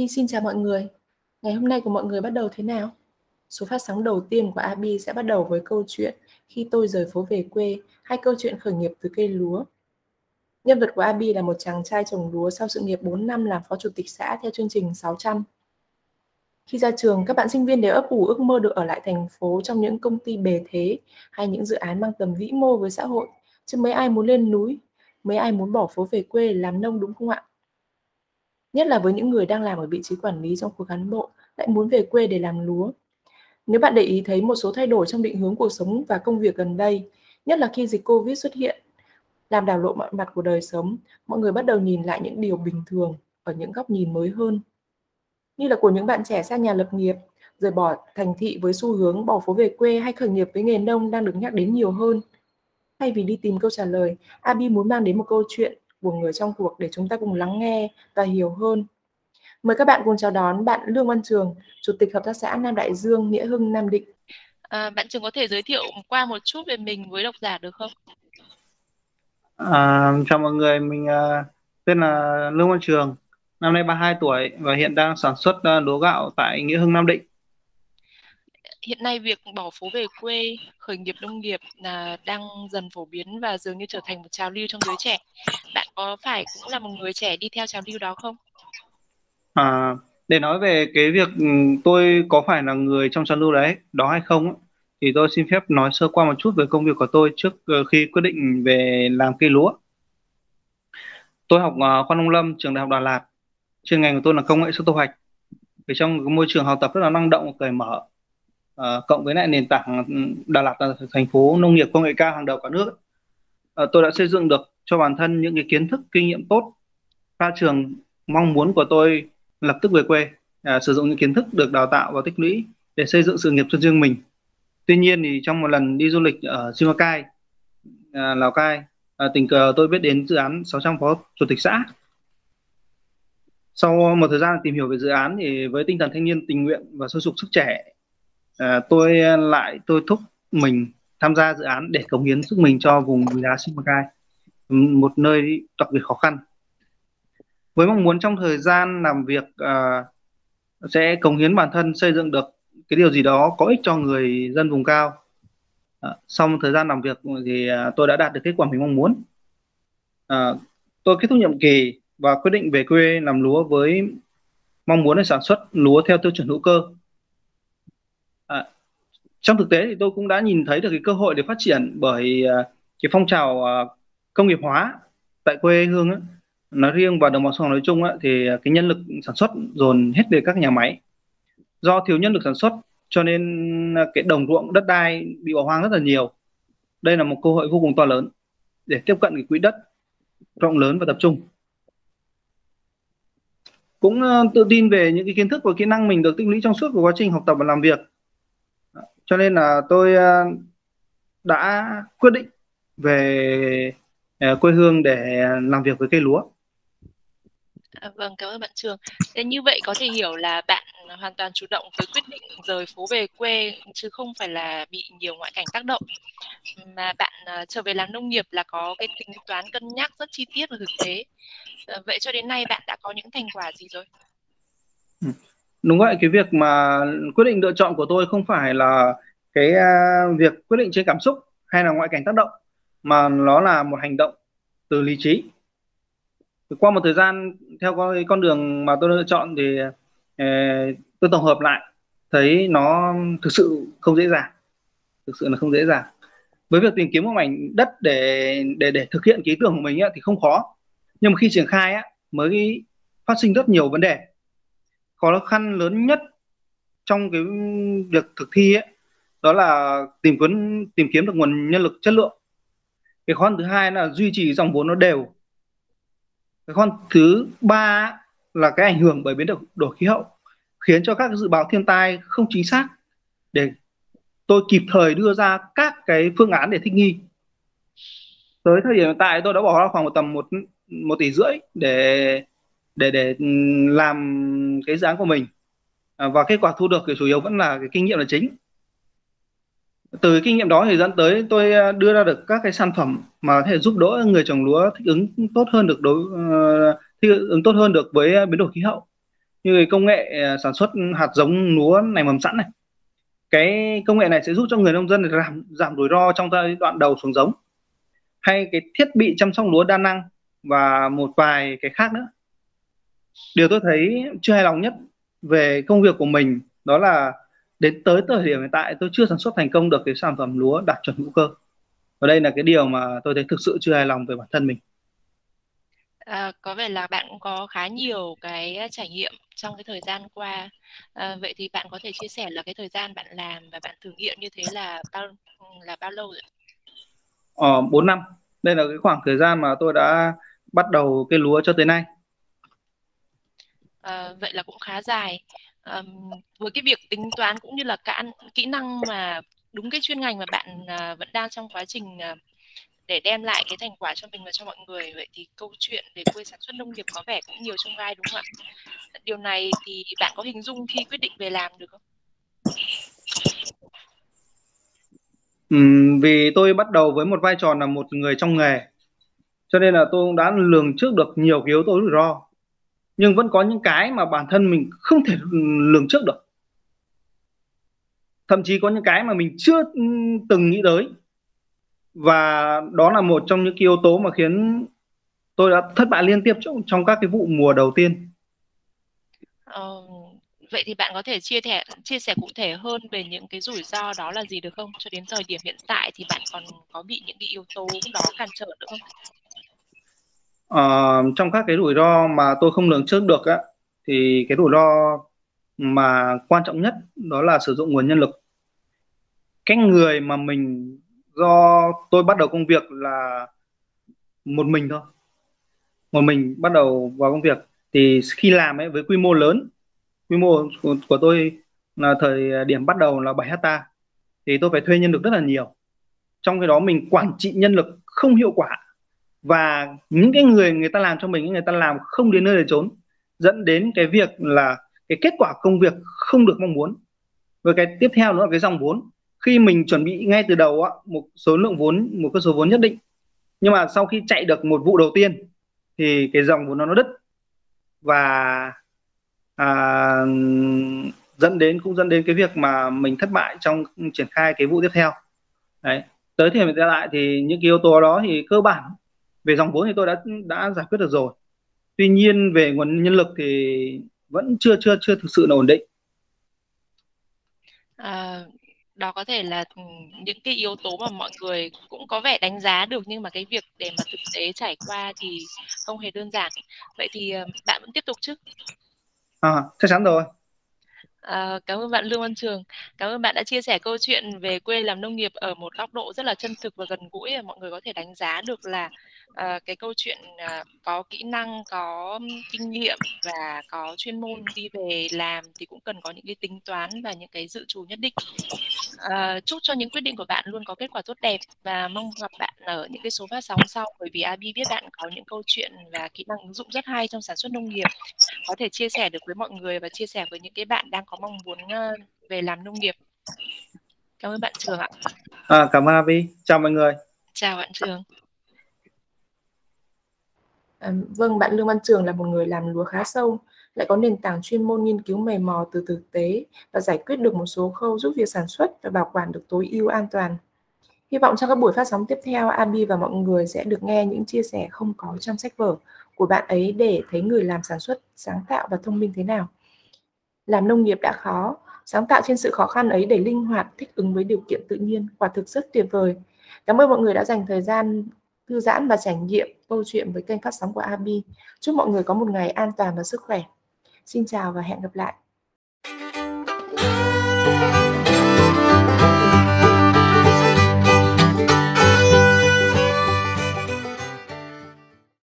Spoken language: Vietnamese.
Abi xin chào mọi người. Ngày hôm nay của mọi người bắt đầu thế nào? Số phát sóng đầu tiên của Abi sẽ bắt đầu với câu chuyện Khi tôi rời phố về quê hay câu chuyện khởi nghiệp từ cây lúa. Nhân vật của Abi là một chàng trai trồng lúa sau sự nghiệp 4 năm làm phó chủ tịch xã theo chương trình 600. Khi ra trường, các bạn sinh viên đều ấp ủ ước mơ được ở lại thành phố trong những công ty bề thế hay những dự án mang tầm vĩ mô với xã hội, chứ mấy ai muốn lên núi, mấy ai muốn bỏ phố về quê làm nông đúng không ạ? Nhất là với những người đang làm ở vị trí quản lý trong khối cán bộ, lại muốn về quê để làm lúa. Nếu bạn để ý thấy một số thay đổi trong định hướng cuộc sống và công việc gần đây, nhất là khi dịch Covid xuất hiện, làm đảo lộn mọi mặt của đời sống, mọi người bắt đầu nhìn lại những điều bình thường ở những góc nhìn mới hơn. Như là của những bạn trẻ xa nhà lập nghiệp, rời bỏ thành thị với xu hướng bỏ phố về quê hay khởi nghiệp với nghề nông đang được nhắc đến nhiều hơn. Thay vì đi tìm câu trả lời, Abi muốn mang đến một câu chuyện của người trong cuộc để chúng ta cùng lắng nghe và hiểu hơn. Mời các bạn cùng chào đón bạn Lương Văn Trường, Chủ tịch Hợp tác xã Nam Đại Dương, Nghĩa Hưng, Nam Định. À, bạn Trường có thể giới thiệu qua một chút về mình với độc giả được không? À, chào mọi người, mình uh, tên là Lương Văn Trường, năm nay 32 tuổi và hiện đang sản xuất uh, lúa gạo tại Nghĩa Hưng, Nam Định hiện nay việc bỏ phố về quê khởi nghiệp nông nghiệp là đang dần phổ biến và dường như trở thành một trào lưu trong giới trẻ. Bạn có phải cũng là một người trẻ đi theo trào lưu đó không? À, để nói về cái việc ừ, tôi có phải là người trong trào lưu đấy đó hay không thì tôi xin phép nói sơ qua một chút về công việc của tôi trước ờ, khi quyết định về làm cây lúa. Tôi học ờ, khoa nông lâm trường đại học Đà Lạt. Chuyên ngành của tôi là công nghệ sơ thu hoạch. Thì trong môi trường học tập rất là năng động và cởi mở uh, cộng với lại nền tảng ừ, Đà Lạt là thành phố nông nghiệp công nghệ cao hàng đầu cả nước uh, tôi đã xây dựng được cho bản thân những cái kiến thức kinh nghiệm tốt ra trường mong muốn của tôi lập tức về quê uh, sử dụng những kiến thức được đào tạo và tích lũy để xây dựng sự nghiệp cho riêng mình. Tuy nhiên thì trong một lần đi du lịch ở Simacai uh, à, Lào Cai uh, tình cờ tôi biết đến dự án 600 phó chủ tịch xã. Sau một thời gian tìm hiểu về dự án thì với tinh thần thanh niên tình nguyện và sôi sục sức trẻ à, tôi à, lại tôi thúc mình tham gia dự án để cống hiến sức mình cho vùng núi đá Simacai một nơi đặc biệt khó khăn. Với mong muốn trong thời gian làm việc à, sẽ cống hiến bản thân xây dựng được cái điều gì đó có ích cho người dân vùng cao. À, sau một thời gian làm việc thì à, tôi đã đạt được kết quả mình mong muốn. À, tôi kết thúc nhiệm kỳ và quyết định về quê làm lúa với mong muốn để sản xuất lúa theo tiêu chuẩn hữu cơ. À, trong thực tế thì tôi cũng đã nhìn thấy được cái cơ hội để phát triển bởi à, cái phong trào à, công nghiệp hóa tại quê hương ấy, nói riêng và đồng bằng sông nói chung ấy, thì à, cái nhân lực sản xuất dồn hết về các nhà máy. Do thiếu nhân lực sản xuất cho nên cái đồng ruộng đất đai bị bỏ hoang rất là nhiều. Đây là một cơ hội vô cùng to lớn để tiếp cận cái quỹ đất rộng lớn và tập trung. Cũng tự tin về những cái kiến thức và kỹ năng mình được tích lũy trong suốt của quá trình học tập và làm việc cho nên là tôi ờ, đã quyết định về ờ, quê hương để làm việc với cây lúa À, vâng, cảm ơn bạn Trường. Thế như vậy có thể hiểu là bạn hoàn toàn chủ động với quyết định rời phố về quê chứ không phải là bị nhiều ngoại cảnh tác động mà bạn uh, trở về làm nông nghiệp là có cái tính toán cân nhắc rất chi tiết và thực tế. Uh, vậy cho đến nay bạn đã có những thành quả gì rồi? Đúng vậy cái việc mà quyết định lựa chọn của tôi không phải là cái uh, việc quyết định trên cảm xúc hay là ngoại cảnh tác động mà nó là một hành động từ lý trí. Qua một thời gian theo con, con đường mà tôi lựa chọn thì uh, tôi tổng hợp lại thấy nó thực sự không dễ dàng thực sự là không dễ dàng. Với việc tìm kiếm một mảnh đất để để để thực hiện cái ý tưởng của mình ấy, thì không khó. Nhưng mà khi triển khai ấy, mới phát sinh rất nhiều vấn đề khó khăn lớn nhất trong cái việc thực thi ấy, đó là tìm kiếm tìm kiếm được nguồn nhân lực chất lượng. Cái khó khăn thứ hai là duy trì dòng vốn nó đều. Cái khó khăn thứ ba là cái ảnh hưởng bởi biến đổi đổi khí hậu, khiến cho các dự báo thiên tai không chính xác. Để tôi kịp thời đưa ra các cái phương án để thích nghi. Tới thời điểm hiện tại, tôi đã bỏ ra khoảng một tầm một một tỷ rưỡi để để để làm cái dự án của mình. À, và kết quả thu được thì chủ yếu vẫn là cái kinh nghiệm là chính. Từ cái kinh nghiệm đó thì dẫn tới tôi à, đưa ra được các cái sản phẩm mà có thể giúp đỡ người trồng lúa thích ứng tốt hơn được đối uh, thích ứng tốt hơn được với biến đổi khí hậu. Như cái công nghệ à, sản xuất hạt giống lúa này mầm sẵn này. Cái công nghệ này sẽ giúp cho người nông dân giảm giảm rủi ro trong giai đoạn đầu xuống giống. Hay cái thiết bị chăm sóc lúa đa năng và một vài cái khác nữa điều tôi thấy chưa hài lòng nhất về công việc của mình đó là đến tới thời điểm hiện tại tôi chưa sản xuất thành công được cái sản phẩm lúa đạt chuẩn hữu cơ và đây là cái điều mà tôi thấy thực sự chưa hài lòng về bản thân mình À, có vẻ là bạn cũng có khá nhiều cái trải nghiệm trong cái thời gian qua. À, vậy thì bạn có thể chia sẻ là cái thời gian bạn làm và bạn thử nghiệm như thế là bao là bao lâu rồi? Ờ, 4 năm. Đây là cái khoảng thời gian mà tôi đã bắt đầu cây lúa cho tới nay. Vậy là cũng khá dài. À, với cái việc tính toán cũng như là cả kỹ năng mà đúng cái chuyên ngành mà bạn à, vẫn đang trong quá trình à, để đem lại cái thành quả cho mình và cho mọi người vậy thì câu chuyện về quê sản xuất nông nghiệp có vẻ cũng nhiều trong gai đúng không ạ? Điều này thì bạn có hình dung khi quyết định về làm được không? Ừ, vì tôi bắt đầu với một vai trò là một người trong nghề cho nên là tôi cũng đã lường trước được nhiều cái yếu tố rủi ro nhưng vẫn có những cái mà bản thân mình không thể lường trước được thậm chí có những cái mà mình chưa ừ, từng nghĩ tới và đó là một trong những cái yếu tố mà khiến tôi đã thất bại liên tiếp trong trong các cái vụ mùa đầu tiên. Ờ, vậy thì bạn có thể chia sẻ chia sẻ cụ thể hơn về những cái rủi ro đó là gì được không? Cho đến thời điểm hiện tại thì bạn còn có bị những cái yếu tố đó cản trở nữa không? Uh, trong các cái rủi ro mà tôi không lường trước được á thì cái rủi ro mà quan trọng nhất đó là sử dụng nguồn nhân lực. Cái người mà mình do tôi bắt đầu công việc là một mình thôi. Một mình bắt đầu vào công việc. Thì khi làm ấy với quy mô lớn quy mô của, của tôi là thời điểm bắt đầu là 7 hecta thì tôi phải thuê nhân lực rất là nhiều. Trong cái đó mình quản trị nhân lực không hiệu quả và những cái người người ta làm cho mình người ta làm không đến nơi để trốn dẫn đến cái việc là cái kết quả công việc không được mong muốn. Và cái tiếp theo nữa là cái dòng vốn. Khi mình chuẩn bị ngay từ đầu á, một số lượng vốn một cái số vốn nhất định nhưng mà sau khi chạy được một vụ đầu tiên thì cái dòng vốn nó nó đứt. Và à, dẫn đến cũng dẫn đến cái việc mà mình thất bại trong triển khai cái vụ tiếp theo. Đấy. Tới thời điểm hiện lại thì những cái yếu tố đó thì cơ bản về dòng vốn thì tôi đã đã giải quyết được rồi. Tuy nhiên về nguồn nhân lực thì vẫn chưa chưa chưa thực sự là ổn định. À, đó có thể là ừ, những cái yếu tố mà mọi người cũng có vẻ đánh giá được nhưng mà cái việc để mà thực tế trải qua thì không hề đơn giản. Vậy thì ờ, bạn vẫn tiếp tục chứ? À, chắc chắn rồi. À, cảm ơn bạn Lương Văn Trường. Cảm ơn bạn đã chia sẻ câu chuyện về quê làm nông nghiệp ở một góc độ rất là chân thực và gần gũi mọi người có thể đánh giá được là à, cái câu chuyện à, có kỹ năng, có kinh nghiệm và có chuyên môn đi về làm thì cũng cần có những cái tính toán và những cái dự trù nhất định. À, chúc cho những quyết định của bạn luôn có kết quả tốt đẹp và mong gặp bạn ở những cái số phát sóng sau bởi vì Abi biết bạn có những câu chuyện và kỹ năng ứng dụng rất hay trong sản xuất nông nghiệp có thể chia sẻ được với mọi người và chia sẻ với những cái bạn đang có mong muốn uh, về làm nông nghiệp. Cảm ơn bạn Trường ạ. À, cảm ơn Abi. Chào mọi người. Chào bạn Trường. À, vâng, bạn Lương Văn Trường là một người làm lúa khá sâu, lại có nền tảng chuyên môn nghiên cứu mày mò từ thực tế và giải quyết được một số khâu giúp việc sản xuất và bảo quản được tối ưu an toàn. Hy vọng trong các buổi phát sóng tiếp theo, Abi và mọi người sẽ được nghe những chia sẻ không có trong sách vở của bạn ấy để thấy người làm sản xuất sáng tạo và thông minh thế nào. Làm nông nghiệp đã khó, sáng tạo trên sự khó khăn ấy để linh hoạt thích ứng với điều kiện tự nhiên, quả thực rất tuyệt vời. Cảm ơn mọi người đã dành thời gian thư giãn và trải nghiệm câu chuyện với kênh phát sóng của Abi. Chúc mọi người có một ngày an toàn và sức khỏe. Xin chào và hẹn gặp lại.